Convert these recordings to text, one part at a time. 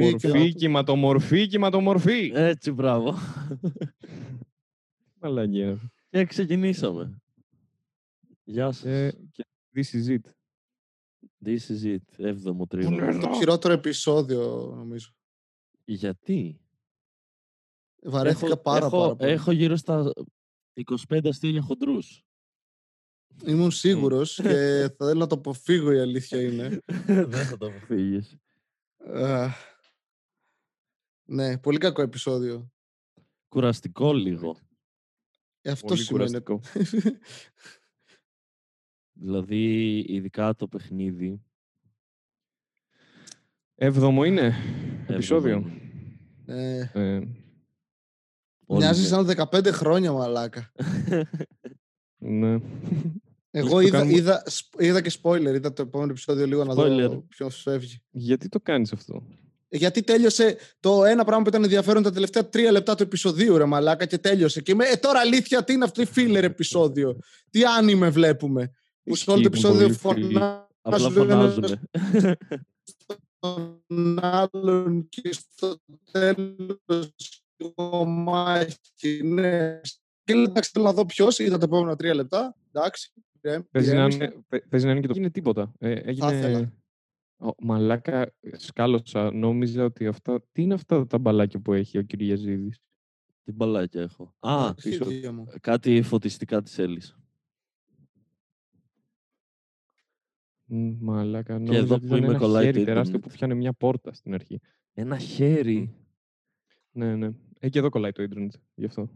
Κυματομορφή, κυματομορφή, κυματομορφή. Έτσι, μπράβο. Μαλαγία. Και ξεκινήσαμε. Γεια σας. Ε, και This is it. This is it. Έβδομο Το τρίμηνο. χειρότερο επεισόδιο, νομίζω. Γιατί; Βαρέθηκα έχω, πάρα, έχω, πάρα πολύ. έχω γύρω στα 25 αστεία για χοντρούς. Ήμουν σίγουρος και θα θέλω να το αποφύγω η αλήθεια είναι. Δεν θα το αποφύγεις. Αχ. ναι, πολύ κακό επεισόδιο. Κουραστικό λίγο. Ε, Αυτό Πολύ σημαίνει. κουραστικό. Δηλαδή, ειδικά το παιχνίδι. Έβδομο είναι έβδομο επεισόδιο. ε, είναι. Ε, Όλοι μοιάζει με- σαν 15 χρόνια μαλάκα. ναι. Εγώ το είδα, κάνουμε- είδα, σπ- είδα και spoiler, είδα το επόμενο επεισόδιο λίγο να Spoiler. δω ποιος φεύγει. Γιατί το κάνεις αυτό; Ε, Γιατί τέλειωσε το ένα πράγμα που ήταν ενδιαφέρον τα τελευταία τρία λεπτά του επεισοδίου, ρε μαλάκα, και τέλειωσε. Και είμαι, ε, τώρα αλήθεια, τι είναι αυτό, φίλερ επεισόδιο. Τι άνιμε βλέπουμε. Που σε όλο το Ισχύει, επεισόδιο πολύ φίλοι. Απλά φωνάζουν ένας φωνάζουμε. τον άλλον και στο τέλος λίγο μάχη. Ναι. Και λέω, εντάξει, θέλω να δω ποιος, είδα τα επόμενα τρία λεπτά. Εντάξει. ηρέμ- Παίζει να, ηρέμησα. είναι, παι- παίζει να είναι και το... Είναι τίποτα. Ε, έγινε... ήθελα. Ω, μαλάκα, σκάλωσα. Νόμιζα ότι αυτά... Τι είναι αυτά τα μπαλάκια που έχει ο Κυριαζίδης; Τι μπαλάκια έχω. Α, πίσω. Αρχίδια μου. κάτι φωτιστικά της Έλλης. Μ, Μαλάκα, νόμιζα εδώ ότι που ήταν είμαι ένα κολλάει χέρι το τεράστιο ίντερνετ. που πιάνε μια πόρτα στην αρχή. Ένα χέρι; Ναι, ναι. Ε, και εδώ κολλάει το ίντερνετ. Γι' αυτό.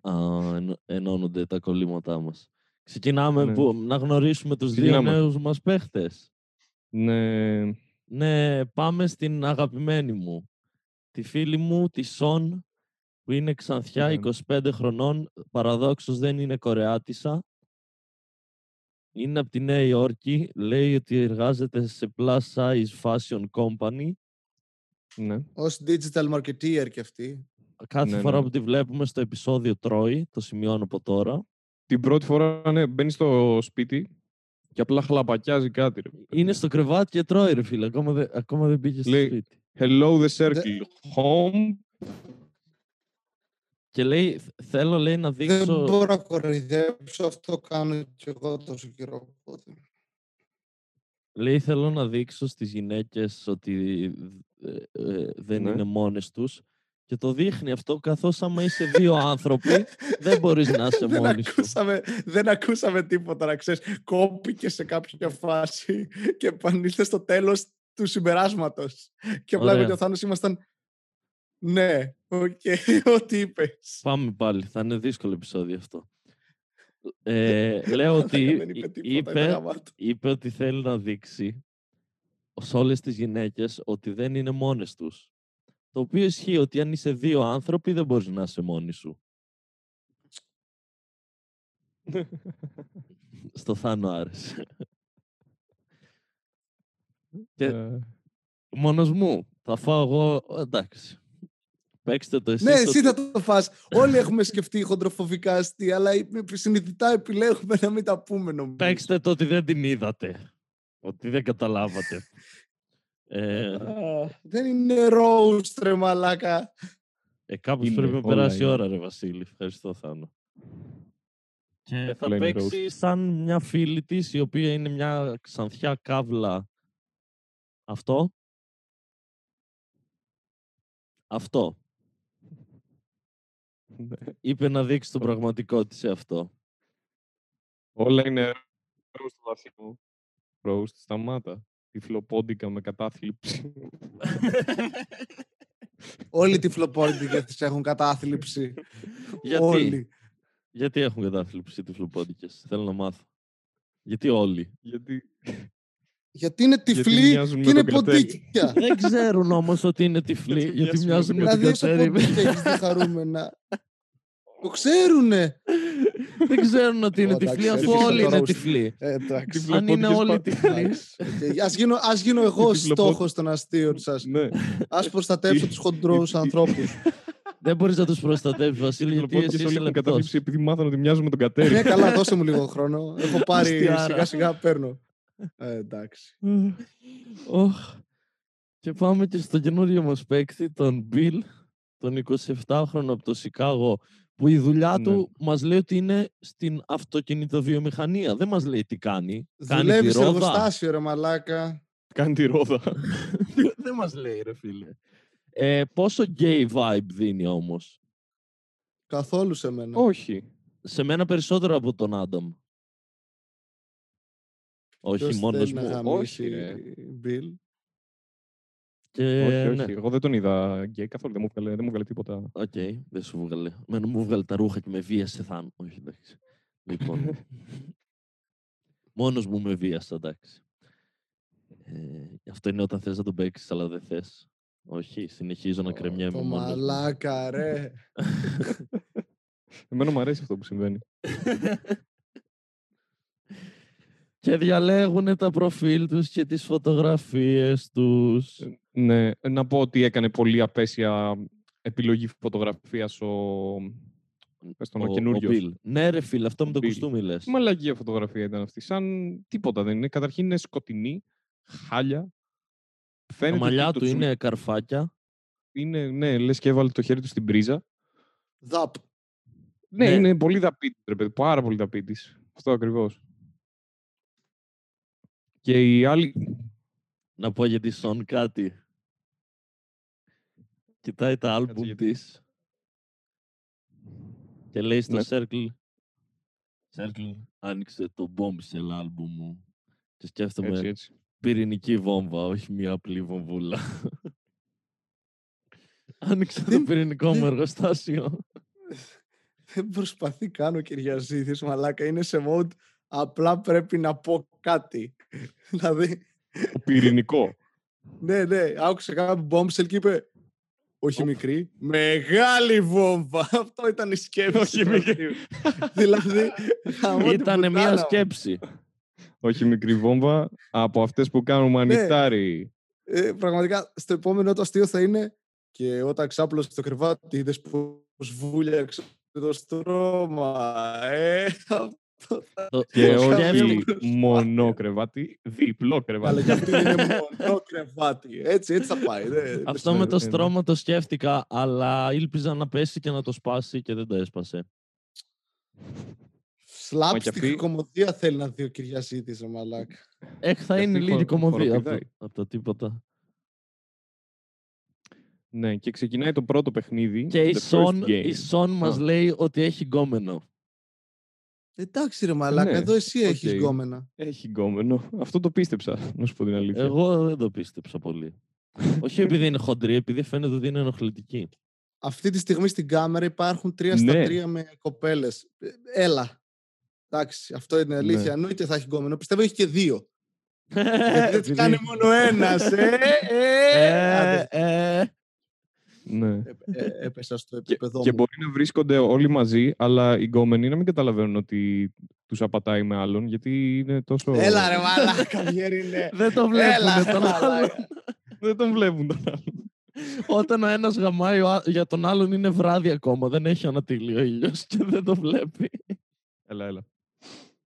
Α, ενω- ενώνονται τα κολλήματά μας. Ξεκινάμε Ναι. που, να γνωρίσουμε τους δύο Ξεκινάμε. νέους μας παίχτες. Ναι. Ναι, πάμε στην αγαπημένη μου. Τη φίλη μου, τη Σον, που είναι ξανθιά Ναι. 25 χρονών. Παραδόξως δεν είναι Κορεάτισσα. Είναι από τη Νέα Υόρκη. Λέει ότι εργάζεται σε plus size fashion company. ναι. Ως digital marketeer και αυτή. Κάθε Ναι, φορά ναι. που τη βλέπουμε στο επεισόδιο τρώει. Το σημειώνω από τώρα. Την πρώτη φορά ναι, μπαίνει στο σπίτι και απλά χλαπακιάζει κάτι. Ρε. Είναι στο κρεβάτι και τρώει, ρε φίλε. Ακόμα, δεν- ακόμα δεν πήγε στο Λέει- σπίτι. Hello the circle. Home. Και λέει, «Θ- θέλω λέει να Δεν δείξω... μπορώ να κοροϊδέψω, αυτό κάνω και εγώ τόσο καιρό. οπότε. Λέει, θέλω να δείξω στις γυναίκες ότι ε, ε, δεν Ναι. είναι μόνες τους. Και το δείχνει αυτό, καθώς άμα είσαι δύο άνθρωποι, δεν μπορείς να είσαι δεν, μόνοι σου. ακούσαμε, δεν ακούσαμε τίποτα, να ξέρεις. Κόπηκε σε κάποια φάση και επανήλθε στο τέλος του συμπεράσματος. Και απλά εγώ Ωραία. και ο Θάνος ήμασταν ναι, οκ, ό,τι είπες. Πάμε πάλι, θα είναι δύσκολο επεισόδιο αυτό. Ε, λέω ότι Δεν είπε εί- τίποτα, ήταν είπε, γαμάτο. είπε ότι θέλει να δείξει σε όλες τις γυναίκες ότι δεν είναι μόνες τους. Το οποίο ισχύει ότι αν είσαι δύο άνθρωποι δεν μπορείς να είσαι μόνοι σου. Στο Θάνο άρεσε. Και Ε, μόνος μου. Θα φάω εγώ. Εντάξει. Παίξτε το εσείς. Ναι, το εσύ τι- θα το φας. Όλοι έχουμε σκεφτεί χοντροφοβικά αστεία, αλλά συνειδητά επιλέγουμε να μην τα πούμε νομίζω. Παίξτε το ότι δεν την είδατε. Ότι δεν καταλάβατε. Ε, Α, Δεν είναι roast, ρε μαλάκα. ε, κάπως Είναι, πρέπει να όλα περάσει η είναι. ώρα, ρε Βασίλη. Ευχαριστώ, Θάνο. Και θα όλα είναι παίξει σαν μια φίλη της, η οποία είναι μια ξανθιά κάβλα. Αυτό. Αυτό. ναι. Είπε να δείξει τον πραγματικό της σε αυτό. Όλα είναι roast Βασίλου. Roast, σταμάτα. Τυφλοπόντικα με κατάθλιψη. Όλοι οι τυφλοπόλιτικες έχουν κατάθλιψη. Γιατί, Όλοι. γιατί έχουν κατάθλιψη οι τυφλοπόντικες. Θέλω να μάθω. Γιατί όλοι; Γιατί; Γιατί είναι Γιατί τυφλοί μοιάζουν και με είναι τον Κατέρι. ποντίκια. Δεν ξέρουν όμως ότι είναι τυφλοί, Γιατί γιατί μοιάζουν μοιάζουν με την Δηλαδή όσο Κατέρι. ποντίκια έχεις δει χαρούμενα. Το ξέρουνε. Δεν ξέρουν ότι είναι Εντάξει, τυφλοί, αφού γιατί όλοι είναι θα τυφλοί. Ε, εντάξει. Τυφλό- Αν είναι Τυφλοπόντικες όλοι πα- τυφλοί, Εντάξει. Οκ. Ας γίνω, ας γίνω εγώ τυφλοπόντικες. στόχος των αστείων σας. ναι. Ας προστατεύσω τους χοντρούς οι- οι- ανθρώπους. δεν μπορείς να τους προστατεύεις, Οι Βασίλη, γιατί τυφλοπόντικες εσύ όλοι είσαι έχουν κατάθλιψη λεπτός. επειδή μάθανε ότι μοιάζουν με τον Κατέρι. Ναι, καλά, δώσε μου λίγο χρόνο. Έχω πάρει Αστιάρα. σιγά σιγά παίρνω. Ε, εντάξει. Οχ. Και πάμε και στο καινούριο μας παίκτη, τον Bill, τον 27χρονο από το Σικάγο, που η δουλειά Ναι. του μας λέει ότι είναι στην αυτοκινητοβιομηχανία. Δεν μας λέει τι κάνει. Κάνει Δουλεύεις τη σε ρόδα. εργοστάσιο, ρε μαλάκα. Κάνει τη ρόδα. Δεν μας λέει ρε φίλε. Ε, πόσο gay vibe δίνει όμως; Καθόλου σε μένα. Όχι. Σε μένα περισσότερο από τον Άνταμ. Όχι, Ποιος μόνος θέλει να μου. γαμήσει, Όχι, ρε. Μπιλ; Και, όχι, όχι. ναι. Εγώ δεν τον είδα γκέι καθόλου. Δεν μου βγάλε, δεν μου βγάλε τίποτα. Οκ, δεν σου βγάλε. Μένα μου βγάλε τα ρούχα και με βίασε θάν. Όχι, εντάξει. Λοιπόν. Μόνος μου με βίασε, εντάξει. Ε, αυτό είναι όταν θες να τον παίξεις, αλλά δεν θες. Όχι, συνεχίζω να κρεμιέμαι Το μόνος μου. μαλάκα, ρε. Εμένα μου αρέσει αυτό που συμβαίνει. και διαλέγουν τα προφίλ τους και τις φωτογραφίες τους. Ναι, να πω ότι έκανε πολύ απέσια επιλογή φωτογραφίας ο... Πες τον, ο, ο καινούριος. Bill. Ναι ρε φίλε, αυτό με το Bill. κουστούμι λες. Τι μαλακία φωτογραφία ήταν αυτή. Σαν τίποτα δεν είναι. Καταρχήν είναι σκοτεινή, χάλια. Τα Φαίνεται μαλλιά ότι το του τσου- είναι καρφάκια. είναι, ναι, λες και έβαλε το χέρι του στην πρίζα. Δαπ. Ναι, Ναι. είναι πολύ δαπίτης, ρε παιδί, πάρα πολύ δαπίτης. Αυτό ακριβώς. Και η άλλη... Να πω για τη Σον κάτι. Κοιτάει τα άλμπουμ γιατί. της και λέει στο Ναι. Circle Circle άνοιξε το Bombshell άλμπουμ μου και σκέφτομαι Έτσι, έτσι. πυρηνική βόμβα, όχι μια απλή βομβούλα. Άνοιξε το Δεν- πυρηνικό μου δεν- εργοστάσιο. Δεν προσπαθεί καν ο Κυριαζήθης, μαλάκα. Είναι σε mode απλά πρέπει να πω κάτι. δηλαδή, Το πυρηνικό. ναι, ναι, άκουσε κάποιο bombshell και είπε όχι μικρή, μεγάλη βόμβα. Αυτό ήταν η σκέψη. Όχι του μικρή. αυτού. δηλαδή, γαμώ την Ήταν μια πουτάνα μου. σκέψη. Όχι μικρή βόμβα, από αυτές που κάνουν μανιτάρι. Ε, πραγματικά, στο επόμενο το αστείο θα είναι και όταν ξάπλωσε το κρεβάτι, είδες πως βούλιαξε το στρώμα. Ε, αυτό θα... Το- Και το όχι σκέφτηκα- όχι μονό κρεβάτι, διπλό Αλλά κρεβάτι. και αυτή είναι μόνο κρεβάτι. Έτσι, έτσι θα πάει. δεν- Αυτό με το ναι. στρώμα το σκέφτηκα, αλλά ήλπιζα να πέσει και να το σπάσει και δεν το έσπασε. Slapstick αυτή- κωμωδία θέλει να δει ο Κυριαζήτης, ρε μαλάκα. Έχ, θα Και είναι αυτή λίγη χο- κωμωδία από, το- χοροπηδάει. από το τίποτα. Ναι, και ξεκινάει το πρώτο παιχνίδι. Και η the first Σον, game. η Σον μας Α. λέει ότι έχει γκόμενο. Εντάξει ρε μαλάκα, ναι, εδώ εσύ έχεις οκ. γκόμενα. Έχει γκόμενο. Αυτό το πίστεψα, να σου πω την αλήθεια. Εγώ δεν το πίστεψα πολύ. Όχι επειδή είναι χοντρή, επειδή φαίνεται ότι είναι ενοχλητική. Αυτή τη στιγμή στην κάμερα υπάρχουν τρία στα Ναι. τρία με κοπέλες. Ε, Έλα. Εντάξει, αυτό είναι αλήθεια. Ναι. Εννοείται θα έχει γκόμενο. Πιστεύω έχει και δύο. Γιατί δεν Επειδή- τις κάνει μόνο ένας. Ε, ε, Ε, Άντε, ε, Ναι. ε, ε, έπεσα στο Και, επίπεδο και μου. μπορεί να βρίσκονται όλοι μαζί, αλλά οι γκόμενοι να μην καταλαβαίνουν ότι τους απατάει με άλλον, γιατί είναι τόσο. Έλα ρε μαλάκα, είναι. Δεν το Έλα, βλέπουν τον μαλάκα. άλλον. Δεν τον βλέπουν τον άλλον. Όταν ο ένας γαμάει ο α- για τον άλλον είναι βράδυ ακόμα. Δεν έχει ανατύλει ο ήλιος και δεν το βλέπει. Έλα, έλα.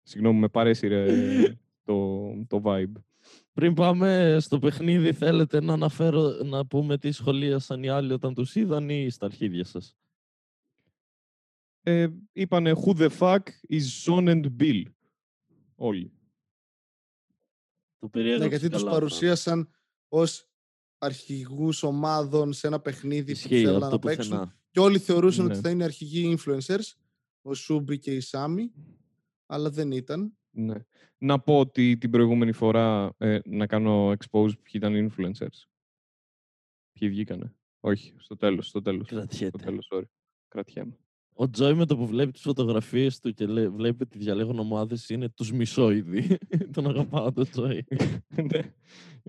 Συγγνώμη, με παρέσυρε το, το vibe. Πριν πάμε στο παιχνίδι, θέλετε να αναφέρω, να πούμε τι σχολίασαν οι άλλοι όταν τους είδαν ή στα αρχίδια σας; Ε, είπανε Who the fuck is Son and Bill; Όλοι. Το Ναι, περιέγραψε γιατί τους καλά παρουσίασαν ως αρχηγούς ομάδων σε ένα παιχνίδι που Ισχύει θέλουν αυτό να παίξουν. πουθενά. Και όλοι θεωρούσαν ότι Ναι. θα είναι αρχηγοί influencers, ο Σούμπι και η Σάμι, αλλά δεν ήταν. Ναι. Να πω ότι την προηγούμενη φορά ε, να κάνω expose ποιοι ήταν influencers. Ποιοι βγήκανε. Όχι, στο τέλος, στο τέλος. Στο Κρατιέται. τέλος, sorry. Κρατιέμαι. Ο Τζόι με το που βλέπει τις φωτογραφίες του και λέ- βλέπει ότι διαλέγουν ομάδες είναι τους μισόιδοι. τον αγαπάω τον Τζόι. Ναι.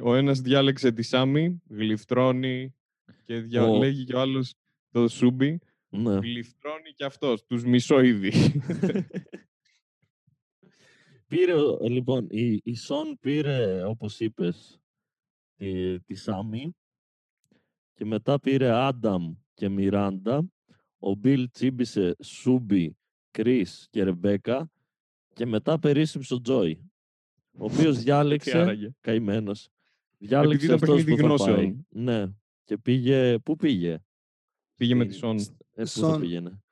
ο ένας διάλεξε τη Σάμι, γλυφτρώνει και διαλέγει και ο άλλος το Σούμπι, ναι. γλυφτρώνει και αυτός, τους μισό ήδη. Πήρε, ο- λοιπόν, η, η Σον πήρε, όπως είπες, τη, τη Σάμι και μετά πήρε Άνταμ και Μιράντα. Ο Μπιλ τσίμπησε Σούμπι, Κρίς και Ρεμπέκα και μετά περίσσεψε ο Τζόι, ο οποίος Τι διάλεξε, άραγε. καημένος, Διάλεξε ήταν αυτός παιχνίδι που θα γνώσεων. πάει. Ναι. Και πήγε... Πού πήγε; Πήγε με τη Στην- Σον. Ε, πού θα Σον. πήγαινε.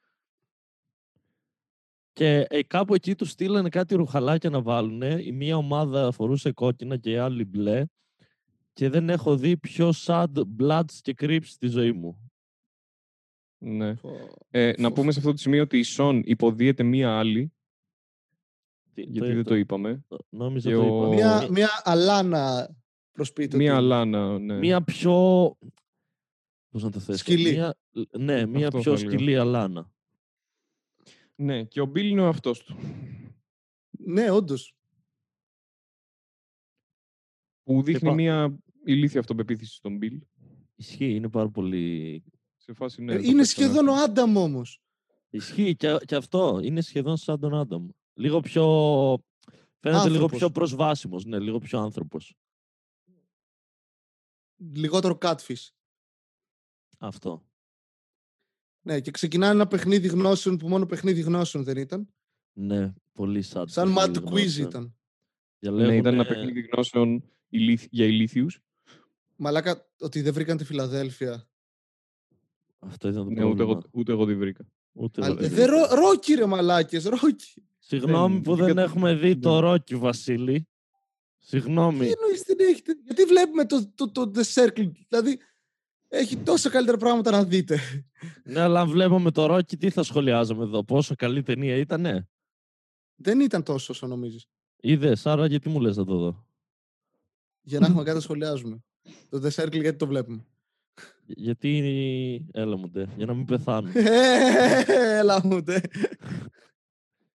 Και ε, κάπου εκεί τους στείλανε κάτι ρουχαλάκια να βάλουν. Η μία ομάδα φορούσε κόκκινα και η άλλη μπλε. Και δεν έχω δει πιο sad bloods και creeps στη ζωή μου. Ναι. Πω. Ε, να Φω. πούμε σε αυτό το σημείο ότι η Σον υποδίεται μία άλλη, Τι- γιατί δεν το είπαμε. το- Νόμιζα Και το ο- είπα. Μια, μια αλάνα προσποιείται Μία ότι είναι. Αλάνα, ναι. Μία πιο... Πώς να το θέσω; Σκυλή. Μία, ναι, μία Αυτό πιο θα έλεγα. σκυλή αλάνα. Ναι, και ο Μπίλ είναι ο αυτός του. Ναι, όντως. Που δείχνει πα- μία ηλίθια αυτοπεποίθηση στον Μπίλ. Ισχύει, είναι πάρα πολύ... Σε φάση, ναι, το Ε, είναι παίξανε σχεδόν ο αυτό. Άνταμ όμως. Ισχύει και, και αυτό. Είναι σχεδόν σαν τον Άνταμ. Λίγο πιο... Φαίνεται λίγο Άνθρωπος. πιο προσβάσιμος. Ναι, λίγο πιο άνθρωπος. Λιγότερο catfish. Αυτό. Ναι, και ξεκινάει ένα παιχνίδι γνώσεων που μόνο παιχνίδι γνώσεων δεν ήταν. Ναι, πολύ sad. Σαν παιχνίδι mad quiz γνώσεων. ήταν. Διαλέγουνε- Ναι, ήταν ένα παιχνίδι γνώσεων ηλίθ- για ηλίθιους. Μαλάκα ότι δεν βρήκαν τη Φιλαδέλφια. Αυτό ήταν το Ναι, ούτε, πρόβλημα. εγώ, ούτε εγώ τη βρήκα. Ούτε Α, εγώ ε, δεν Δεν βρήκα. ρο, ρόκι ρε μαλάκες, ρόκι. Συγγνώμη Δεν- που βγήκα δεν το- έχουμε δει το δεν- Ρόκι, Βασίλη. Συγγνώμη. Τι εννοείς δεν έχετε; Γιατί βλέπουμε το, το, το The Circle. Δηλαδή έχει τόσα καλύτερα πράγματα να δείτε. Ναι, αλλά αν βλέπαμε το Ρόκι, τι θα σχολιάζαμε εδώ. Πόσο καλή ταινία ήτανε; Δεν ήταν τόσο όσο νομίζεις. Είδες, άρα γιατί μου λες να το δω; Για να έχουμε κάτι να σχολιάζουμε. Το The Circle γιατί το βλέπουμε; Γιατί. Έλα μου ντε, για να μην πεθάνω. Έλα μου τε.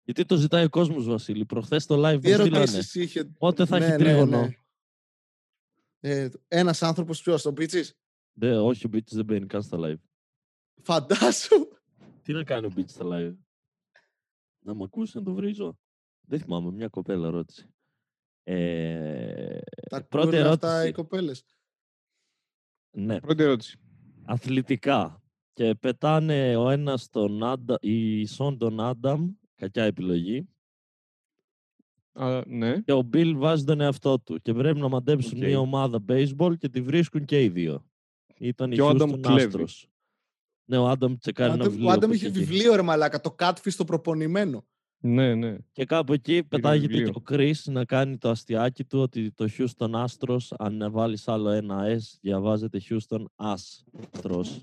γιατί το ζητάει ο κόσμος, Βασίλη. Προχθές το live Τι μου στείλανε. ερωτήσεις είχε; Πότε θα Ναι, έχει ναι, τρίγωνο; ναι. Ε, ένας άνθρωπος ποιος, τον Πίτσις. Δε, όχι, ο Beach δεν μπαίνει καν στα live. Φαντάσου. Τι να κάνει ο Beach στα live; Να μ' ακούσει να το βρίζω. Δεν θυμάμαι, μια κοπέλα ρώτησε. Ε, Τα πρώτη ακούνε αυτά ερώτηση. οι κοπέλες; Ναι, Πρώτη ερώτηση. αθλητικά. Και πετάνε ο ένας τον Άνταμ, η Σον τον Άνταμ, κακιά επιλογή, Α, ναι. και ο Μπιλ βάζει τον εαυτό του. Και πρέπει να μαντέψουν Οκ. μια ομάδα baseball και τη βρίσκουν και οι δύο. Ήταν Και ο η Άνταμ Houston κλέβει. Astros. Ναι, ο Άνταμ τσεκάρει Ο ένα Άνταμ- βιβλίο. Ο Άνταμ που είχε είχε εκεί. βιβλίο ρε μαλάκα, το Catfish το προπονημένο. Ναι, ναι. Και κάπου εκεί πετάγεται βιβλίο. και ο Chris να κάνει το αστιάκι του ότι το Houston Astros, αν βάλεις άλλο ένα S, διαβάζεται Houston Astros.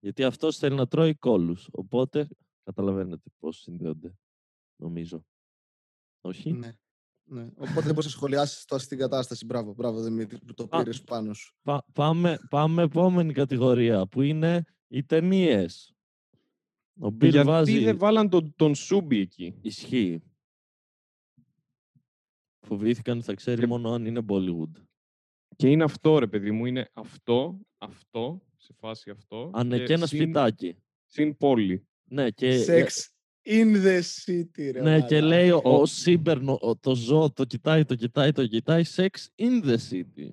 Γιατί αυτός θέλει να τρώει κόλλους. Οπότε, καταλαβαίνετε πώς συνδέονται, νομίζω. Όχι; Ναι. Ναι. Οπότε δεν μπορείς να σχολιάσεις τώρα στην κατάσταση. Μπράβο, μπράβο Δημήτρη που το Α. πήρες πάνω σου. Πα- πάμε, πάμε επόμενη κατηγορία, που είναι οι ταινίες. Ο Και Bill γιατί βάζει... δεν βάλαν τον, τον Σούμπι εκεί. Ισχύει. Φοβήθηκαν θα ξέρει Και- μόνο αν είναι Bollywood. Και είναι αυτό, ρε παιδί μου. Είναι αυτό, αυτό, σε φάση αυτό. Αν ναι, και και ένα συν- σπιτάκι. Συν πόλη. Ναι, και, Sex in the city, ρε. ναι, και μαλάκα. λέει ο, Ο- ο Σίμπερν, ο- το ζώο, το κοιτάει, το κοιτάει, το κοιτάει. Sex in the city.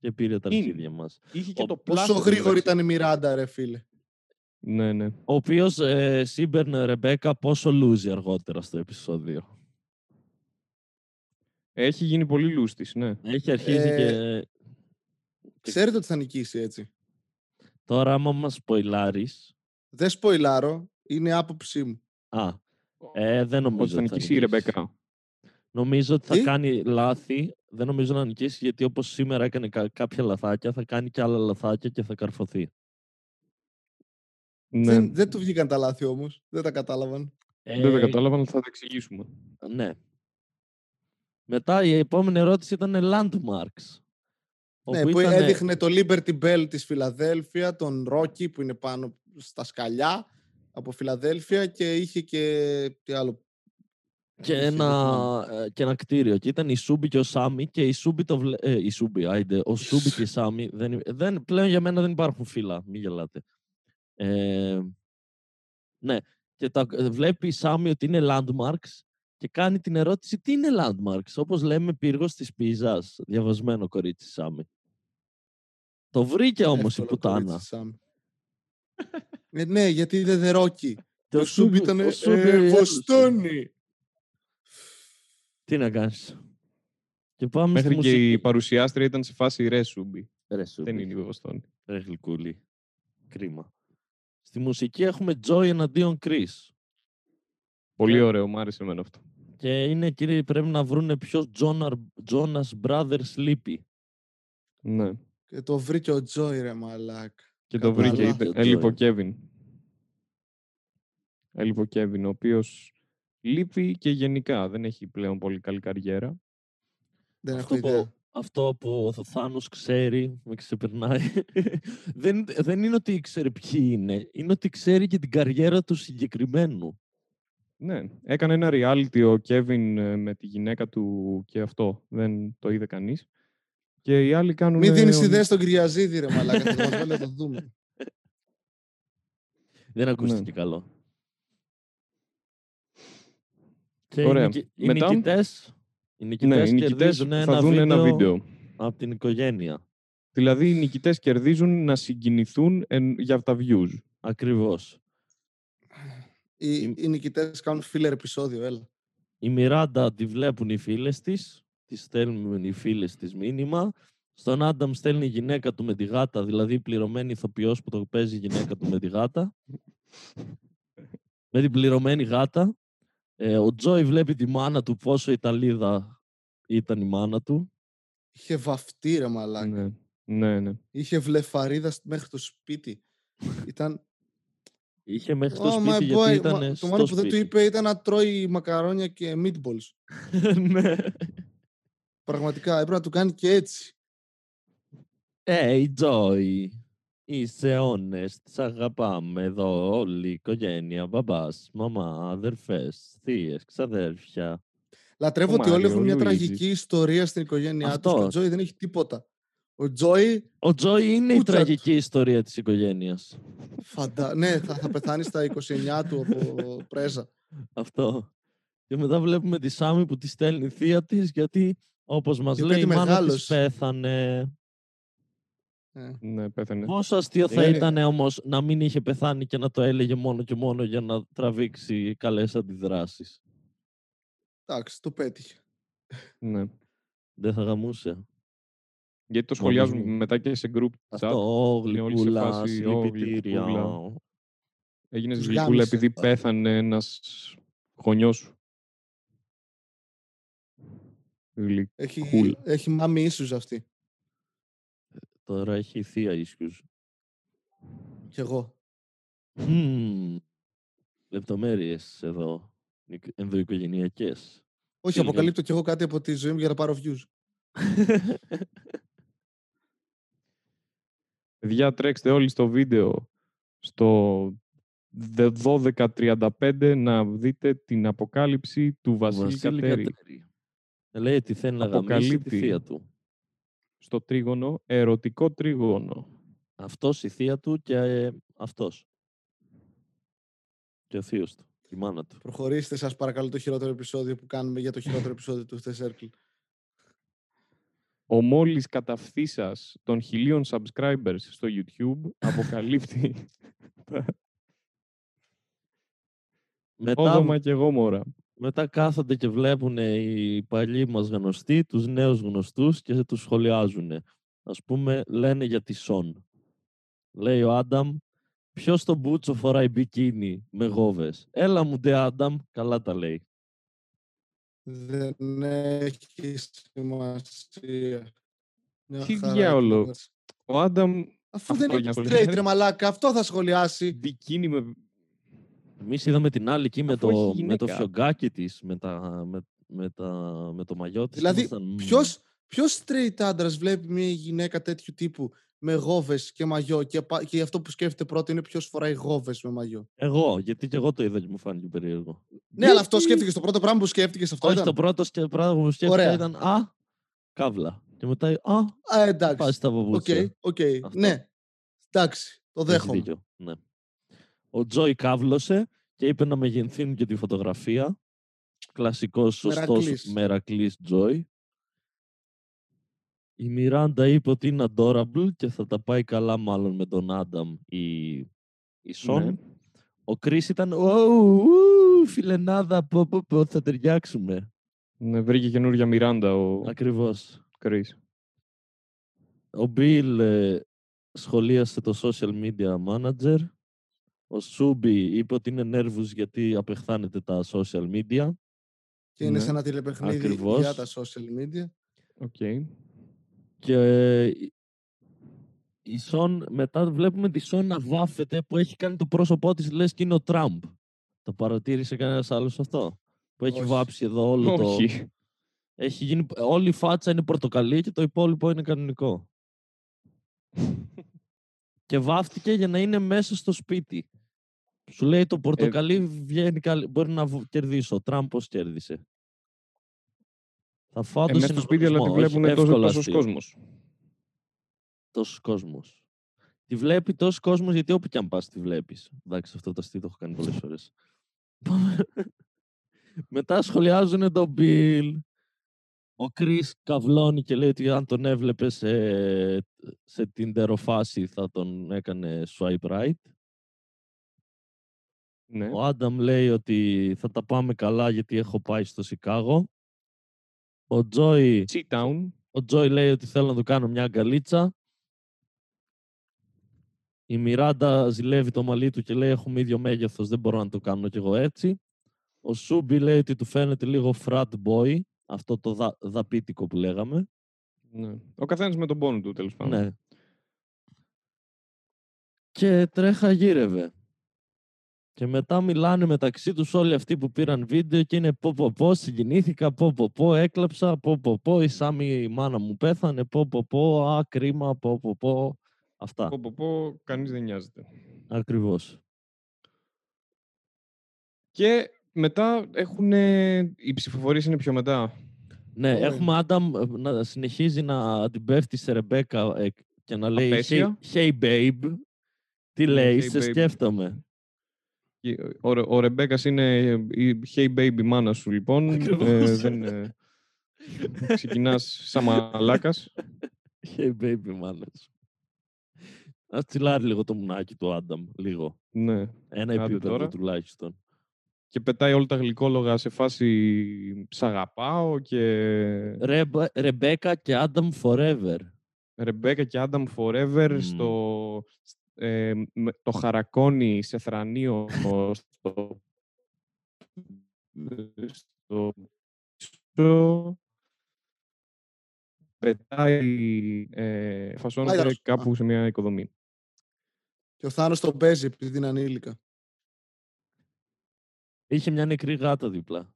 Και πήρε τα In. αρχίδια μας. Είχε και Ο- το Πόσο πλάσο. γρήγορη ήταν η Μιράντα, ρε φίλε. Ναι, ναι. Ο οποίος ε, Σίμπερν Ρεμπέκα πόσο λούζει αργότερα στο επεισόδιο. Έχει γίνει πολύ λούστης, ναι. Έχει αρχίσει Ε, και... Ξέρετε ότι θα νικήσει έτσι. Τώρα άμα μας σποϊλάρεις... Δεν σποϊλάρω, είναι άποψή μου. Α, ε, δεν νομίζω Ότι θα ότι νικήσει η Ρεμπέκα. Νομίζω ότι θα Τι; κάνει λάθη. Δεν νομίζω να νικήσει γιατί όπως σήμερα έκανε κα- κάποια λαθάκια θα κάνει και άλλα λαθάκια και θα καρφωθεί. Ναι. Δεν, δεν του βγήκαν τα λάθη όμως. Δεν τα κατάλαβαν. Δεν τα Ε, κατάλαβα, αλλά θα τα εξηγήσουμε. Ναι. Μετά η επόμενη ερώτηση ήταν landmarks. ναι, όπου που ήτανε- έδειχνε το Liberty Bell της Φιλαδέλφια, τον Ρόκι που είναι πάνω στα σκαλιά από Φιλαδέλφια και είχε και τι άλλο. και είχε, δεν ένα, ε, και ένα κτίριο. Και ήταν η Σούμπι και ο Σάμι και η Σούμπι το βλέ... ε, η Σούμπι, άιντε, ο Σούμπι και η Σάμι δεν, υ- δεν, πλέον για μένα δεν υπάρχουν φύλλα, μην γελάτε. Ε, ναι, και τα, ε, βλέπει η Σάμι ότι είναι landmarks και κάνει την ερώτηση τι είναι landmarks, όπως λέμε πύργος της Πίζας, διαβασμένο κορίτσι Σάμι. Το βρήκε όμως η Εύκολο πουτάνα. Κορίτσι, Σάμι. ε, ναι, γιατί είδε The Rocky. Και ο Σούμπι ήταν ο Σούμπι ε, έγλουσε. Βοστόνη. Τι να κάνεις. Και πάμε Μέχρι στη και μουσική. η παρουσιάστρια ήταν σε φάση ρε Σούμπι. Ρε, σου Δεν πει. είναι η Βοστόνη. Ρε γλυκούλη. Κρίμα. Στη μουσική έχουμε Joy εναντίον Chris. Πολύ Ναι. ωραίο, μου άρεσε εμένα αυτό. Και είναι κύριοι πρέπει να βρούνε ποιος Jonas, Jonas Brothers λείπει. Ναι. Και το βρήκε ο Τζόι, ρε μαλάκ. Και το Καλά. βρήκε. Και είπε- ο Έλειπε ο Joy. Κέβιν. Έλειπε ο Κέβιν, ο οποίος λείπει και γενικά δεν έχει πλέον πολύ καλή καριέρα. Δεν Αυτό έχω που, ιδέα. αυτό που ο Θάνος ξέρει, με ξεπερνάει, δεν, δεν είναι ότι ξέρει ποιοι είναι, είναι ότι ξέρει και την καριέρα του συγκεκριμένου. Ναι, έκανε ένα reality ο Κέβιν ε, με τη γυναίκα του και αυτό. Δεν το είδε κανείς. Και οι άλλοι κάνουν... Μην δίνεις ιδέες στον Κυριαζίδη, ρε μαλάκα. Θα μας βάλει να το δούμε. Δεν ακούστηκε Ναι. καλό. Και Ωραία. οι, νικη- οι Μετά; νικητές, οι Ναι, νικητές οι νικητές κερδίζουν θα ένα δουν βίντεο, ένα βίντεο. από την οικογένεια. Δηλαδή οι νικητές κερδίζουν να συγκινηθούν εν- για τα views. Ακριβώς. Οι, Είμαι- οι νικητές κάνουν φίλερ επεισόδιο, έλα. Η Μιράντα τη βλέπουν οι φίλες της, τη στέλνουν οι φίλες της μήνυμα. Στον Άνταμ στέλνει η γυναίκα του με τη γάτα, δηλαδή η πληρωμένη ηθοποιός που το παίζει η γυναίκα του με τη γάτα. με την πληρωμένη γάτα. Ε, ο Τζόι βλέπει τη μάνα του πόσο Ιταλίδα ήταν η μάνα του. Είχε βαφτεί, ρε μαλάκα. Ναι, ναι, ναι. Είχε βλεφαρίδα σ- μέχρι το σπίτι. Ήταν. Είχε μέχρι το Oh, σπίτι my γιατί boy. ήταν Μα- στο το μόνο που δεν του σπίτι. είπε ήταν να τρώει μακαρόνια και meatballs. ναι. Πραγματικά έπρεπε να του κάνει και έτσι. Hey, Joy. Είσαι honest. Σ' αγαπάμε εδώ όλη η οικογένεια. Μπαμπάς, μαμά, αδερφές, θείες, ξαδέρφια. Λατρεύω Ο ότι όλοι Μάριο, έχουν μια ο Λουίτζι. τραγική ιστορία στην οικογένειά τους. Ο Αυτός. Τζόι δεν έχει τίποτα. Ο Τζόι, Ο Τζόι είναι η Κούτσα του. τραγική ιστορία της οικογένειας. φαντα... ναι, θα, θα πεθάνει στα 29 του από πρέζα. Αυτό. Και μετά βλέπουμε τη Σάμι που τη στέλνει η θεία της γιατί όπως μας Και λέει η πέτει μάνα της μεγάλος. πέθανε. Ε, Ναι, πέθανε. Πόσο αστείο θα Είναι- ήταν όμως να μην είχε πεθάνει και να το έλεγε μόνο και μόνο για να τραβήξει καλές αντιδράσεις. Εντάξει, το πέτυχε. Ναι. Δεν θα γαμούσε. Γιατί το Μόνος σχολιάζουν μου. μετά και σε group chat. Αυτό, είναι όλοι σε γλυκούλας, φάση, «Ω, συλληπιτήρια. γλυκούλα». Έγινε Τους γλυκούλα γάμισε. επειδή πέθανε ένας γονιός σου. Γλυ- Έχει, Cool. έχει μάμι ίσους αυτή. Τώρα έχει θεία ίσιους. Κι εγώ. Μμμ. Λεπτομέρειες εδώ. Νικ- Ενδοοικογενειακές. Όχι, Τι έλεγα; αποκαλύπτω κι εγώ κάτι από τη ζωή μου για να πάρω views. Παιδιά, τρέξτε όλοι στο βίντεο στο δε- 12.35 να δείτε την αποκάλυψη του Βασίλη Κατέρη Λέει ότι θέλει να γαμίσει τη Αποκαλύπτει. θεία του. Στο τρίγωνο, ερωτικό τρίγωνο. Αυτός η θεία του και ε, αυτός. Και ο θείος του. Η μάνα του. Προχωρήστε σας παρακαλώ το χειρότερο επεισόδιο που κάνουμε για το χειρότερο επεισόδιο του The Circle. Ο μόλις καταφθήσας των χιλίων subscribers στο YouTube αποκαλύπτει Μετά, όδομα και γόμορα. Μετά κάθονται και βλέπουν οι παλιοί μας γνωστοί, τους νέους γνωστούς και τους σχολιάζουν. Ας πούμε, λένε για τη Σον. Λέει ο Άνταμ, ποιος στον μπούτσο φοράει μπικίνι με γόβες; Έλα μου ντε Άνταμ, καλά τα λέει. Δεν έχεις σημασία. Μια Τι χαρά διάολο. είναι. Ο Άνταμ Αφού Αυτό δεν για είναι να straight σχολιάσει. ρε μαλάκα, αυτό θα σχολιάσει. μπικίνι με... Εμείς είδαμε την άλλη εκεί με Αφού έχει το, με το γυναίκα. φιωγκάκι της, με, τα, με, με, τα, με το μαγιό της. Δηλαδή, ήμασταν, «Μμμ». ποιος, ποιος straight άντρας βλέπει μια γυναίκα τέτοιου τύπου με γόβες και μαγιό και, πα- και αυτό που σκέφτεται πρώτο είναι ποιος φοράει γόβες με μαγιό; Εγώ, γιατί και εγώ το είδα και μου φάνηκε περίεργο. Ναι, αλλά αυτό σκέφτηκε. Το πρώτο πράγμα που σκέφτηκε αυτό Όχι, ήταν. το πρώτο σκε- πράγμα που μου σκέφτηκα Ωραία. ήταν «Α, καύλα». Και μετά «Α, Α, εντάξει. πάει στα Οκ, παπούτσια». οκ. Αυτό. Ναι. Εντάξει, το Έχεις δέχομαι. δίκιο, ναι. Ο Τζόι καύλωσε και είπε να μεγενθύνουν και τη φωτογραφία. Κλασικός, σωστός, Μερακλής. μερακλής Τζόι. Η Μιράντα είπε ότι είναι adorable και θα τα πάει καλά μάλλον με τον Άνταμ η, η Σον. Ναι. Ο Κρίς ήταν «Ου, ου, φιλενάδα, πω, πω, πω, θα ταιριάξουμε». Ναι, βρήκε καινούργια Μιράντα ο Ακριβώς. Chris. Ο Μπιλ ε, σχολίασε το social media manager. Ο Σούμπι είπε ότι είναι nervous γιατί απεχθάνεται τα social media. Και είναι Ναι. σε ένα τηλεπαιχνίδι Ακριβώς. για τα social media. OK. Και ε, η- η Σον, μετά βλέπουμε τη Σον να βάφεται που έχει κάνει το πρόσωπό της λες και είναι ο Τραμπ. Το παρατήρησε κανένας άλλος αυτό; Που έχει Όχι. βάψει εδώ όλο το... Όχι. Έχει γίνει... Όλη η φάτσα είναι πορτοκαλί και το υπόλοιπο είναι κανονικό. και βάφτηκε για να είναι μέσα στο σπίτι. Σου λέει το πορτοκαλί βγαίνει καλ... μπορεί να βου- κερδίσει. Ο Τραμπ πώς κέρδισε; Θα φάω Ε, το μέσα στο σπίτι, αλλά τη συναγωνισμό, όχι βλέπουν τόσο, εύκολα τόσος αστείο. κόσμος. Τόσος κόσμος. Τη βλέπει τόσος κόσμος γιατί όπου και αν πας τη βλέπεις. Εντάξει, αυτό το αστείο το έχω κάνει πολλές φορές. Μετά σχολιάζουν τον Bill. Ο Chris καυλώνει και λέει ότι αν τον έβλεπες σε, σε Tinder φάση θα τον έκανε swipe right. Ναι. Ο Άνταμ λέει ότι θα τα πάμε καλά γιατί έχω πάει στο Σικάγο. Ο Τζόι, Sit down. ο Τζόι λέει ότι θέλω να του κάνω μια αγκαλίτσα. Η Μιράντα ζηλεύει το μαλλί του και λέει έχουμε ίδιο μέγεθος, δεν μπορώ να το κάνω κι εγώ έτσι. Ο Σούμπι λέει ότι του φαίνεται λίγο frat boy, αυτό το δα, δαπίτικο που λέγαμε. Ναι. Ο καθένας με τον πόνο του, τέλος πάντων. Ναι. Και τρέχα γύρευε. Και μετά μιλάνε μεταξύ τους όλοι αυτοί που πήραν βίντεο και είναι πω πω πω, συγκινήθηκα, πω πω πω, έκλαψα, πω πω πω, η Σάμι η μάνα μου πέθανε, πω πω πω, α, κρίμα, πω πω πω. Αυτά, Πω, πω, πω, κανείς δεν νοιάζεται. ακριβώς. Και μετά έχουν. Οι ψηφοφορίες είναι πιο μετά. Ναι, Ωραία. έχουμε Άνταμ ε, να συνεχίζει να την πέφτει σε Ρεμπέκα ε, και να λέει hey, Απέσια. hey babe, τι Ναι, λέει, hey σε babe. σκέφτομαι. Και Ο, Ρε- ο Ρεμπέκας είναι η Hey Baby μάνα σου, λοιπόν. Ακριβώς. Ε, δεν, ε, ξεκινάς σαν μαλάκας. Hey baby, μάνας. Ας τσιλάρει λίγο το μουνάκι του Άνταμ, λίγο. Ναι. Ένα Άντε επίπεδο τώρα. τουλάχιστον. Και πετάει όλα τα γλυκόλογα σε φάση «Σ' αγαπάω» και Ρεμπε- Ρεμπέκα και Άνταμ forever. Ρεμπέκα και Άνταμ Forever Μμμ. στο ε, με- το χαρακώνει σε θρανίο στο, στο πίσω, πετάει ε, φασώνεται Μάγειρος. κάπου Α. σε μια οικοδομή. Και ο Θάνος τον παίζει επειδή είναι ανήλικα. Είχε μια νεκρή γάτα δίπλα.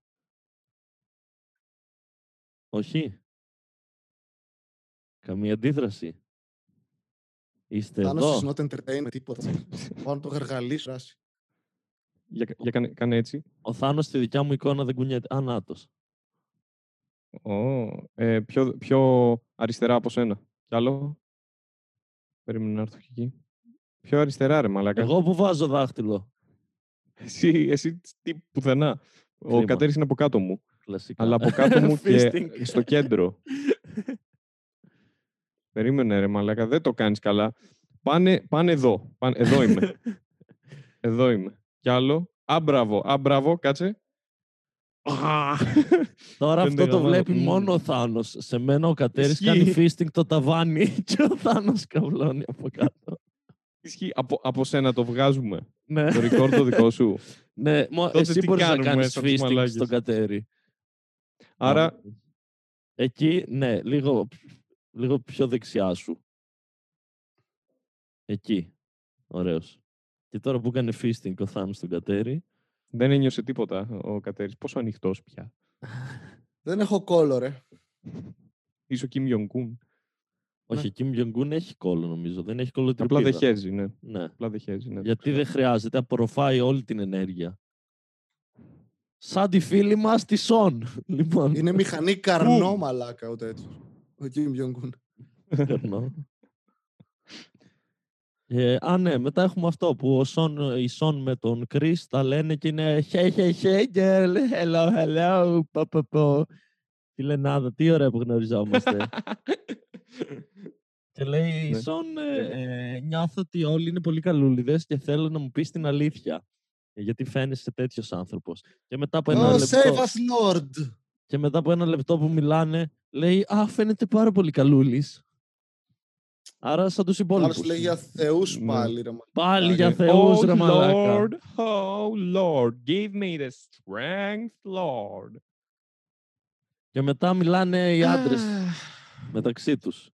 Όχι. Καμία αντίδραση. Είστε Θάνος εδώ; is not entertainment, τίποτα. Πάω να το γαργαλίσω. ράση. Για, για κάνε, κάνε έτσι. Ο Θάνος στη δικιά μου εικόνα δεν κουνιέται. Α, νάτος. Ω, ε, πιο, πιο αριστερά από σένα. Κι άλλο. Περίμενα να έρθω και εκεί. Πιο αριστερά ρε μαλάκα. Εγώ που βάζω δάχτυλο. Εσύ, εσύ τι πουθενά. Ο Κρίμα. Κατέρης είναι από κάτω μου. Κλασικά. Αλλά από κάτω μου και Fisting. στο κέντρο. Περίμενε ρε μαλάκα, δεν το κάνεις καλά. Πάνε, πάνε εδώ. Πάνε, εδώ είμαι. εδώ είμαι. Κι άλλο. Α, μπράβο. Α, μπράβο. Κάτσε. Α, Τώρα Δεν αυτό το το γαμάω. βλέπει Μμμ. μόνο ο Θάνος. Σε μένα ο Κατέρης Ισχύει. κάνει fisting το ταβάνι και ο Θάνος καβλώνει από κάτω. Ισχύει. Από, από σένα το βγάζουμε. ναι. Το record το δικό σου. ναι, μο- Τότε εσύ τι μπορείς να κάνουμε κάνεις σαν τους fisting μαλάκες. στον Κατέρη. Άρα, Εκεί, ναι, λίγο, λίγο πιο δεξιά σου. Εκεί. Ωραίος. Και τώρα που έκανε fisting ο Θάνος στον Κατέρη, δεν ένιωσε τίποτα ο Κατέρης. Πόσο ανοιχτός πια. Δεν έχω κόλλο, ρε. Είσαι ο Κιμ Ιονγκούν. όχι, ο Kim Jong-un έχει κόλλο νομίζω, δεν έχει κόλλο Ναι. Απλά δεν τρυπίδα. χέζει, ναι. Ναι. Απλά δεν χέζει, ναι. το Γιατί ξέρω. δεν χρειάζεται, απορροφάει όλη την ενέργεια. Σαν τη φίλη μας τη Σον. Λοιπόν, Είναι μηχανή καρνό μαλάκα ο τέτοιος. Ο Kim Jong-un. Περνώ. Ε, α, ναι, μετά έχουμε αυτό που ο Σον, η Σον με τον Chris τα λένε και είναι hey, hey, hey, girl, hello, hello, πω, πω, πω. Τι λενάδα, τι ωραία που γνωριζόμαστε. και λέει η Ναι. Σον, ε, ε, νιώθω ότι όλοι είναι πολύ καλούλιδες και θέλω να μου πεις την αλήθεια. Ε, γιατί φαίνεσαι τέτοιος άνθρωπος. Και μετά από ένα Oh, λεπτό... save us, Lord! Και μετά από ένα λεπτό που μιλάνε, λέει «Α, φαίνεται πάρα πολύ καλούλης». Άρα σαν τους Άρα υπόλοιπους. σου λέει για θεούς Ναι. πάλι, ρε μα. Πάλι για Oh, θεούς, ρε oh μαλάκα. Lord, oh Lord, give me the strength, Lord. Και μετά μιλάνε οι άντρες μεταξύ τους.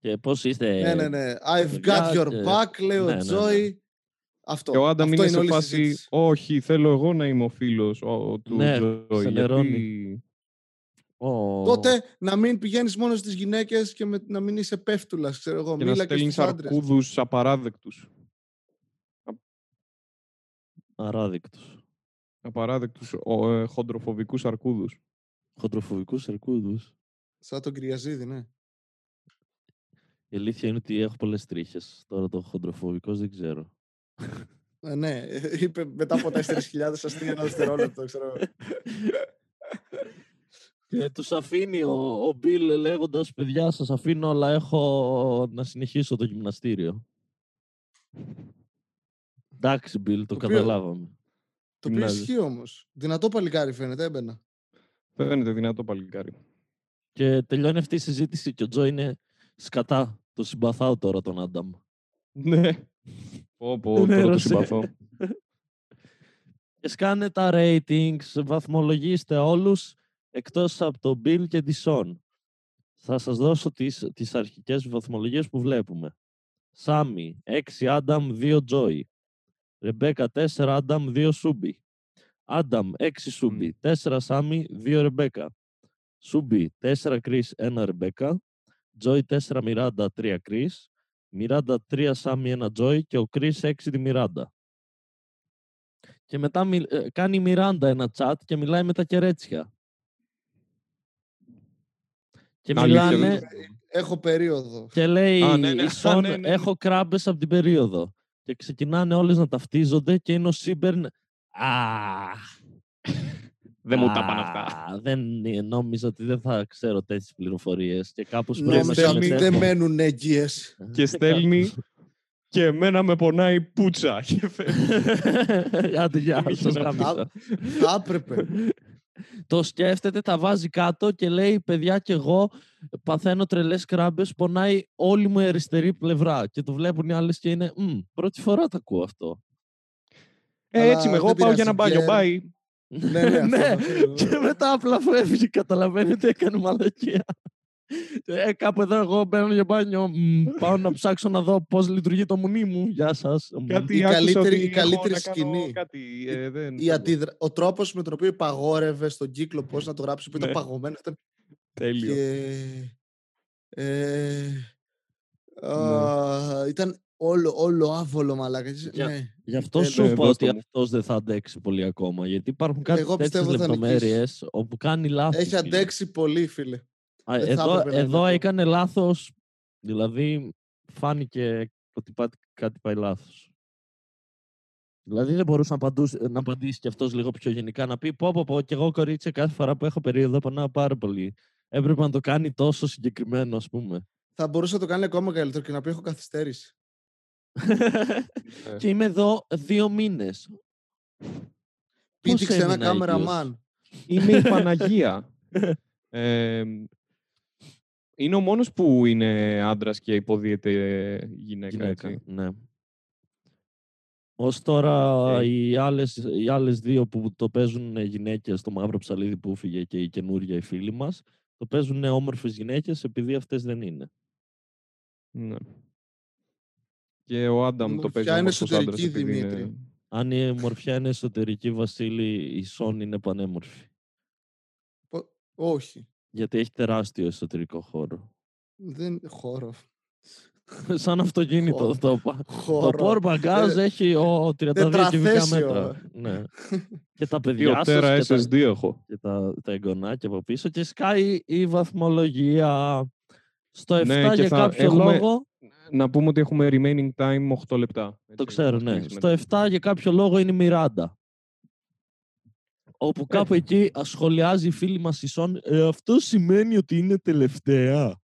Και πώς είστε... Ναι, ναι, ναι. I've παιδιά got your και- back, λέει ο Ναι, ναι, ναι. Τζόι. Αυτό. Και ο Άνταμ Αυτό είναι σε όλη η φάση, συζήτηση. όχι, θέλω εγώ να είμαι ο φίλος ο- του Ναι, Τζόι, ξενερώνει. Γιατί... Ω, Τότε να μην πηγαίνεις μόνος στις γυναίκες και με- να μην είσαι πέφτουλας, ξέρω εγώ. Και να Μίλα και στέλνεις στους άντρες. αρκούδους απαράδεκτους. Αράδεικτος. Απαράδεκτους ο, ε, χοντροφοβικούς αρκούδους. Χοντροφοβικούς ερκούδους. Σαν τον Κυριαζίδη, ναι. Η αλήθεια είναι ότι έχω πολλές τρίχες. Τώρα το χοντροφοβικός δεν ξέρω. Ε, ναι, ε, είπε μετά από 4.000 αστεία ένα δευτερόλεπτο, ξέρω. Εγώ. Και τους αφήνει ο, ο Μπιλ λέγοντας «Παιδιά, σας αφήνω, αλλά έχω να συνεχίσω το γυμναστήριο». Εντάξει, Μπιλ, το Το οποίο- καταλάβαμε. Το οποίο Γυμνάζεις. ισχύει όμως. Δυνατό παλικάρι φαίνεται, έμπαινα. Φαίνεται δυνατό παλικάρι. Και τελειώνει αυτή η συζήτηση και ο Τζο είναι σκατά. Το συμπαθάω τώρα τον Άνταμ. Ναι. Πω πω, Τον τώρα το έρωσε. συμπαθώ. Και σκάνε τα ratings, βαθμολογήστε όλους εκτός από τον Bill και τη Son. Θα σας δώσω τις, τις αρχικές βαθμολογίες που βλέπουμε. Σάμι, 6 Άνταμ, 2 Joy. Ρεμπέκα, 4 Άνταμ, 2 Σούμπι. Άνταμ, 6 Σούμπι, 4 Σάμι, 2 Ρεμπέκα. Σούμπι, 4 Κρίς, 1 Ρεμπέκα. Joy, 4 Μιράντα, 3 Κρίς. Μιράντα, 3 Σάμι, 1 Joy και ο Κρίς 6 τη Μιράντα. Και μετά μιλ- ε, κάνει η Μιράντα ένα chat και μιλάει με τα κερέτσια. Και Αλήθεια, δεν μιλάνε το- Έχω περίοδο. και λέει Α, ναι, ναι, η α, Σον, ναι, ναι, ναι. έχω κράμπες από την περίοδο. Και ξεκινάνε όλες να ταυτίζονται και είναι ο Σίμπερν «Αχ, Δεν μου τα πάνε αυτά. α, Δεν ε, νόμιζα ότι δεν θα ξέρω τέτοιες πληροφορίες και κάπως πρέπει να Νόμιζα ότι συμμετέχω». δεν μένουν έγκυες. Και στέλνει και εμένα με πονάει πούτσα. Και φεύγει. Άντε, γεια Είχε σας να γάμισα. Θα έπρεπε. Το σκέφτεται, τα βάζει κάτω και λέει παιδιά και εγώ παθαίνω τρελές κράμπες, πονάει όλη μου η αριστερή πλευρά. Και το βλέπουν οι άλλες και είναι «Μμ, πρώτη φορά το ακούω αυτό. Ε, Αλλά έτσι είμαι εγώ, δεν πάω για ένα πειράζει, μπάνιο. Pierre. Bye. ναι, ναι, αυτό, Ναι, αυτό. και μετά απλά φεύγει, καταλαβαίνετε, έκανε μαλακία. Ε, κάπου εδώ εγώ μπαίνω για μπάνιο, μ, πάω να ψάξω να δω πώς λειτουργεί το μουνί μου. Γεια σας. Μ. Κάτι Η άκουσα καλύτερη- ότι η έχω καλύτερη να κάνω σκηνή. Κάτι, ε, δεν Η θέλω. αντίδρα... Ο τρόπος με τον οποίο υπαγόρευε στον κύκλο πώς να το γράψει που ήταν Ναι. παγωμένο ήταν. Τέλειο. Και... Ε... α, ήταν όλο, όλο άβολο μαλάκα. Για- Ναι. Γι' αυτό Ε, σου ναι, είπα δώσ' ότι το μου. αυτός δεν θα αντέξει πολύ ακόμα. Γιατί υπάρχουν κάτι Εγώ τέτοιες πιστεύω θα νικήσει. λεπτομέρειες όπου κάνει λάθος. Έχει φίλε. αντέξει πολύ, φίλε. Α, Δεν θα εδώ έπρεπε να είναι εδώ αυτό. έκανε λάθος. Δηλαδή φάνηκε ότι πά- κάτι πάει λάθος. Δηλαδή δεν μπορούσε να, απαντούσε, να απαντήσει κι αυτός λίγο πιο γενικά. Να πει πω πω πω και εγώ κορίτσια κάθε φορά που έχω περίοδο πονάω πάρα πολύ. Έπρεπε να το κάνει τόσο συγκεκριμένο ας πούμε. Θα μπορούσε να το κάνει ακόμα καλύτερο και να πει: Έχω καθυστέρηση. Ε. και είμαι εδώ δύο μήνες. Πώς Πήδηξε ένα έμεινα έγκυος; κάμεραμαν. Είμαι η Παναγία. Ε, είναι ο μόνος που είναι άντρας και υποδύεται γυναίκα, έτσι. Ναι. Ως τώρα Οκ. οι, άλλες, οι άλλες δύο που το παίζουν γυναίκες, το μαύρο ψαλίδι που έφυγε και η καινούργια η φίλη μας, το παίζουν όμορφες γυναίκες επειδή αυτές δεν είναι. Ναι. Και ο Άνταμ το Μορφιά παίζει είναι όμορφος άντρας εσωτερική, επειδή είναι- Δημήτρη. Αν η ομορφιά είναι εσωτερική, Βασίλη, η Σόν είναι πανέμορφη. Όχι. Γιατί έχει τεράστιο εσωτερικό χώρο. Δεν χώρο. Σαν αυτοκίνητο Χώρο. το είπα. Το Χώρο. Port Bagage Ε, έχει ο 32 κυβικά τετραθέσιο. μέτρα. ναι. και τα Δύο παιδιά σας τέρα και τα, SSD έχω. και τα, τα εγγονάκια από πίσω και σκάει η βαθμολογία. Στο 7 Ναι, και για θα κάποιο έχουμε- λόγο, Να πούμε ότι έχουμε remaining time 8 λεπτά. το Έτσι, ξέρω, μας ναι. κλείσει Στο μετά. 7 για κάποιο λόγο είναι η Μιράντα. Όπου κάπου εκεί σχολιάζει η φίλη μας η Σον, «Ε, αυτό σημαίνει ότι είναι τελευταία.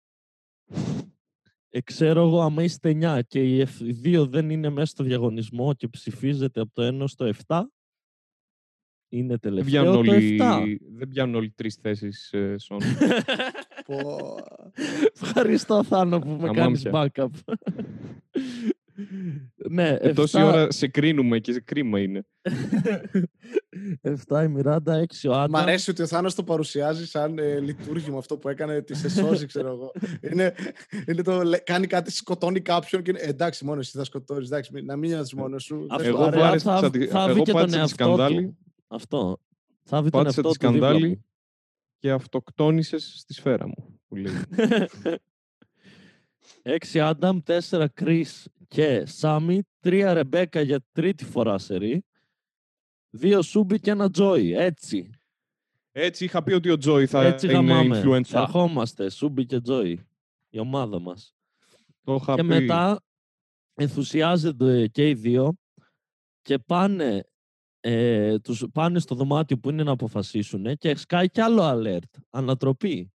Ε, ξέρω εγώ, άμα είστε 9 και οι F- οι δύο δεν είναι μέσα στο διαγωνισμό και ψηφίζετε από το 1 στο 7, είναι Δεν τελευταίο πιάνουν το όλοι, 7. δεν πιάνουν όλοι τρεις θέσεις ε, Σον. Πω. Ευχαριστώ Θάνο που με κάνεις Αμάμια. backup. Ναι, Ε, τόση 7 ώρα σε κρίνουμε και σε κρίμα είναι. 7 η Μιράντα, 6 ο Άνταμ. Μ' αρέσει ότι ο Θάνος το παρουσιάζει σαν ε, λειτουργήμα αυτό που έκανε τη σε σώζει, ξέρω εγώ. είναι, είναι το, λέ- κάνει κάτι, σκοτώνει κάποιον και είναι, «Ε, εντάξει, μόνο εσύ θα σκοτώνεις, εντάξει, μην- να μην νιώθεις μόνος σου. Αυτό, δεν Εγώ σου ρε, αρέσει». βάρεσα θα, τη- θα εγώ βρει και τον πάτησα τη εαυτό σκανδάλη. του. Αυτό. Θα βρει τον Πάτησα εαυτό τη του δίπλα σκανδάλη μου. και αυτοκτόνησες στη σφαίρα μου. Που λέει. 6 Άνταμ, 4 Chris και Σάμι, 3 Ρεμπέκα για τρίτη φορά σε ρί, 2 Σούμπι και ένα Τζόι. Έτσι. Έτσι είχα πει ότι ο Τζόι θα Έτσι είναι γαμάμε. influencer. Ερχόμαστε, Σούμπι και Τζόι. Η ομάδα μας. Το είχα και πει. μετά ενθουσιάζονται και οι δύο και πάνε, ε, τους, πάνε στο δωμάτιο που είναι να αποφασίσουν και σκάει κι άλλο alert, ανατροπή.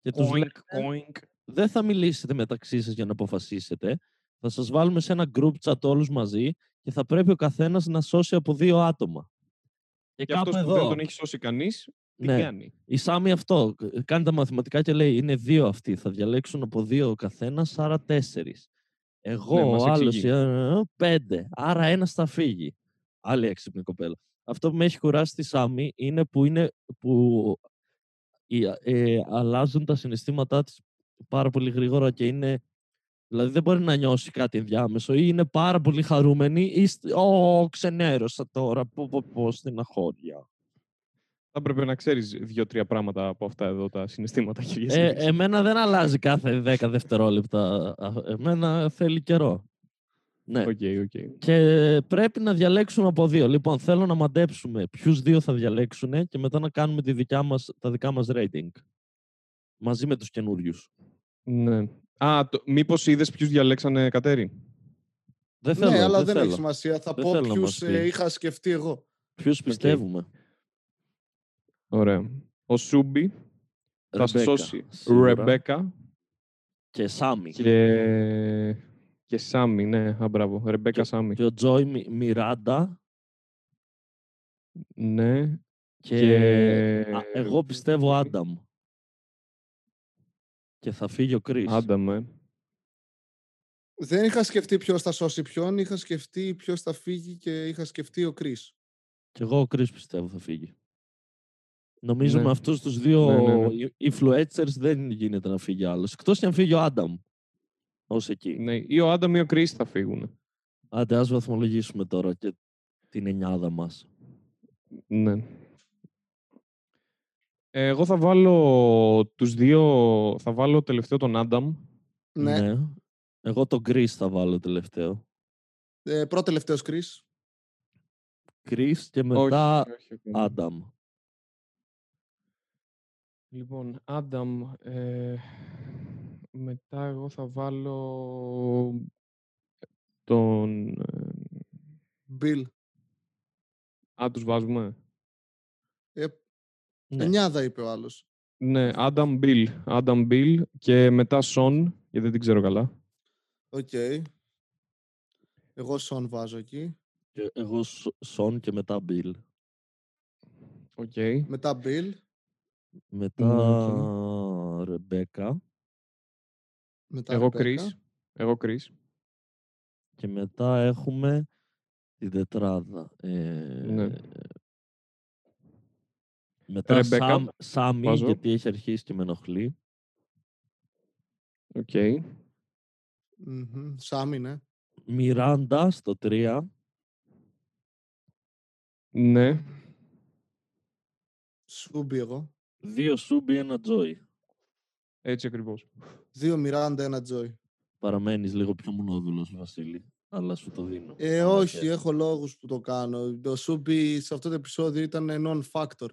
Και τους Oink, λένε, oink. δεν θα μιλήσετε μεταξύ σας για να αποφασίσετε. Θα σας βάλουμε σε ένα group chat όλους μαζί και θα πρέπει ο καθένας να σώσει από δύο άτομα. Και, Και κάπου αυτός που εδώ, δεν τον έχει σώσει κανείς, τι Ναι. κάνει; η Σάμι αυτό, ε, κάνει τα μαθηματικά και λέει είναι δύο αυτοί, θα διαλέξουν από δύο ο καθένας, άρα τέσσερις. Εγώ, Ναι, μας ο άλλος, εξηγεί. ε, πέντε, άρα ένας θα φύγει. Άλλη έξυπνη κοπέλα. Αυτό που με έχει κουράσει τη Σάμι είναι που, είναι, που η- ε, αλλάζουν τα συναισθήματά της πάρα πολύ γρήγορα και είναι Δηλαδή δεν μπορεί να νιώσει κάτι ενδιάμεσο ή είναι πάρα πολύ χαρούμενη ή στ- «Ω, ξενέρωσα τώρα, πω, πω, πω, στεναχώρια». Θα έπρεπε να ξέρεις δύο-τρία πράγματα από αυτά εδώ τα συναισθήματα. κυρίες Ε, και κύριοι. εμένα δεν αλλάζει κάθε 10 δευτερόλεπτα. Α, Εμένα θέλει καιρό. Ναι. OK, OK. Και πρέπει να διαλέξουμε από δύο. Λοιπόν, θέλω να μαντέψουμε ποιους δύο θα διαλέξουν και μετά να κάνουμε τη δικιά μας, τα δικά μας rating. Μαζί με τους καινούριους. Ναι. Α, το, μήπως είδες ποιους διαλέξανε Κατέρι. Δεν θέλω, ναι, αλλά δεν δεν, θέλω. έχει σημασία. Θα Δεν πω θέλω να ποιους μας πει. είχα σκεφτεί εγώ. Ποιους πιστεύουμε; Ωραία. Ο Σούμπι θα Ρεμπέκα, σώσει σίγουρα. Ρεμπέκα Και Σάμι. και... και Σάμι. Ναι, α, μπράβο. Ρεμπέκα Και- Σάμι. Και ο Τζόι Μι- Μιράντα. Ναι. Και, Και- Α, εγώ πιστεύω Άνταμ. Και θα φύγει ο Κρίς. Άνταμ, ε. Δεν είχα σκεφτεί ποιος θα σώσει ποιον, είχα σκεφτεί ποιος θα φύγει και είχα σκεφτεί ο Κρι. Και εγώ ο Κρίς πιστεύω θα φύγει. Νομίζω Ναι. με αυτούς τους δύο Ναι, ναι, ναι. οι- influencers δεν γίνεται να φύγει άλλος. Εκτός και αν φύγει ο Άνταμ. Ως εκεί. Ναι. Ή ο Άνταμ ή ο Κρίς θα φύγουν. Άντε, ας βαθμολογήσουμε τώρα και την εννιάδα μας. Ναι. Ε, Εγώ θα βάλω τους δύο... Θα βάλω τελευταίο τον Άνταμ. Ναι. Εγώ τον Κρίς θα βάλω τελευταίο. Ε, πρώτο τελευταίος Κρι. Κρίς και μετά Όχι, όχι, ακόμα. Άνταμ. Λοιπόν, Άνταμ, ε, μετά εγώ θα βάλω τον... ε, Μπιλ. Α, τους βάζουμε. Ε, Ναι. Εννιάδα είπε ο άλλος. Ναι, Άνταμ Μπιλ. Άνταμ Μπιλ και μετά Σον, γιατί δεν την ξέρω καλά. Οκ. Εγώ Σον βάζω εκεί. Και εγώ Σ- Σον και μετά Μπιλ. Οκ. Μετά Μπιλ. Μετά Ρεμπέκα. Μετά Εγώ Ρεμπέκα. Κρίς. Εγώ Κρίς. Και μετά έχουμε την τετράδα. Ε, Ναι. Μετά Ρεμπέκα, Σάμ, Σάμι, βάζω. γιατί έχει αρχίσει και με ενοχλεί. Οκ. Μμμ. Σάμι, ναι. Μιράντα στο 3. Ναι. Σούμπι εγώ. Δύο Σούμπι, ένα Τζόι. Έτσι ακριβώς. Δύο Μιράντα, ένα Τζόι. Παραμένεις λίγο πιο μονόδουλος, Βασίλη. Αλλά σου το δίνω. Ε, Αλλά όχι, και- έχω λόγους που το κάνω. Το Σούμπι σε αυτό το επεισόδιο ήταν non-factor.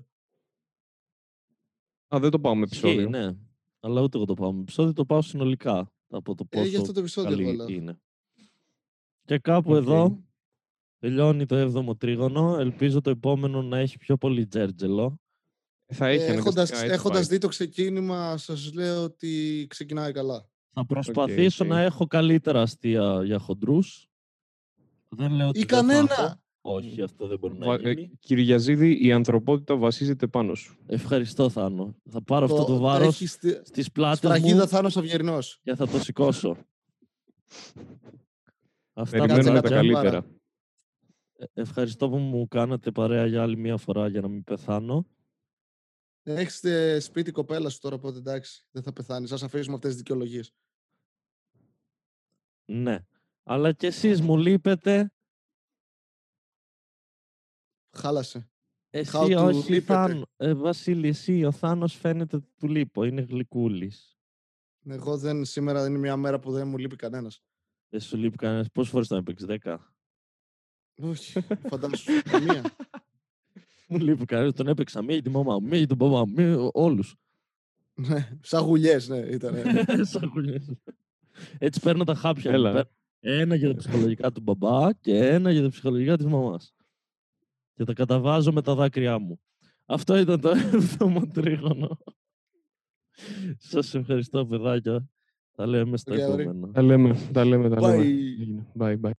Α, δεν το πάω με Ισχύει, επεισόδιο. ναι. Αλλά ούτε εγώ το πάω με επεισόδιο, το πάω συνολικά. Από το Ε, πόσο γι' αυτό το επεισόδιο καλή έβαλα. είναι. Και κάπου Οκ. εδώ τελειώνει το 7ο τρίγωνο. Ελπίζω το επόμενο να έχει πιο πολύ τζέρτζελο. Θα έχει Ε, έχοντας, αναγκαστικά, έτσι έχοντας πάει. δει το ξεκίνημα, σας λέω ότι ξεκινάει καλά. Θα προσπαθήσω οκ. να έχω καλύτερα αστεία για χοντρούς. Δεν λέω ότι Ή δεν θα έχω. κανένα! Όχι, αυτό δεν μπορεί να Βα- ε, γίνει. Κυριαζίδη, η ανθρωπότητα βασίζεται πάνω σου. Ευχαριστώ, Θάνο. Θα πάρω αυτό το βάρος έχεις στη- στις πλάτες Σφραγίδα μου Θάνος Αυγερινός. και θα το σηκώσω. Αυτά Περιμένουμε τα παιδάκια. καλύτερα. Ε, Ευχαριστώ που μου κάνατε παρέα για άλλη μία φορά για να μην πεθάνω. Έχεις ε, σπίτι κοπέλα σου τώρα, οπότε εντάξει, δεν θα πεθάνεις. Ας αφήσουμε αυτές τις δικαιολογίες. Ναι. Αλλά κι εσείς μου λείπετε. Χάλασε. Εσύ How to όχι, λείπετε. Θάνο. Ε, Βασίλη, εσύ, ο Θάνος φαίνεται ότι του λείπω. Είναι γλυκούλης. Εγώ δεν, σήμερα είναι μια μέρα που δεν μου λείπει κανένας. Δεν σου λείπει κανένας. Πόσες φορές τον έπαιξες, 10. Όχι, φαντάσου. Καμία. Μου λείπει κανένας. Τον έπαιξα μία για τη μαμά μου, μία για τον παπά μου, μία- όλους. Ναι, Σαν γουλιές, ναι, ήταν. Σαν γουλιές. Έτσι παίρνω τα χάπια. μου. Έλα. Παίρνω Ένα για τα ψυχολογικά του μπαμπά και ένα για τα ψυχολογικά της μαμάς. Και τα καταβάζω με τα δάκρυά μου. Αυτό ήταν το έβδομο τρίγωνο. Σας ευχαριστώ παιδάκια. Τα λέμε στα Οκ, ωραία. επόμενα. Τα λέμε, τα λέμε, τα λέμε. Bye. Έγινε. Bye, bye.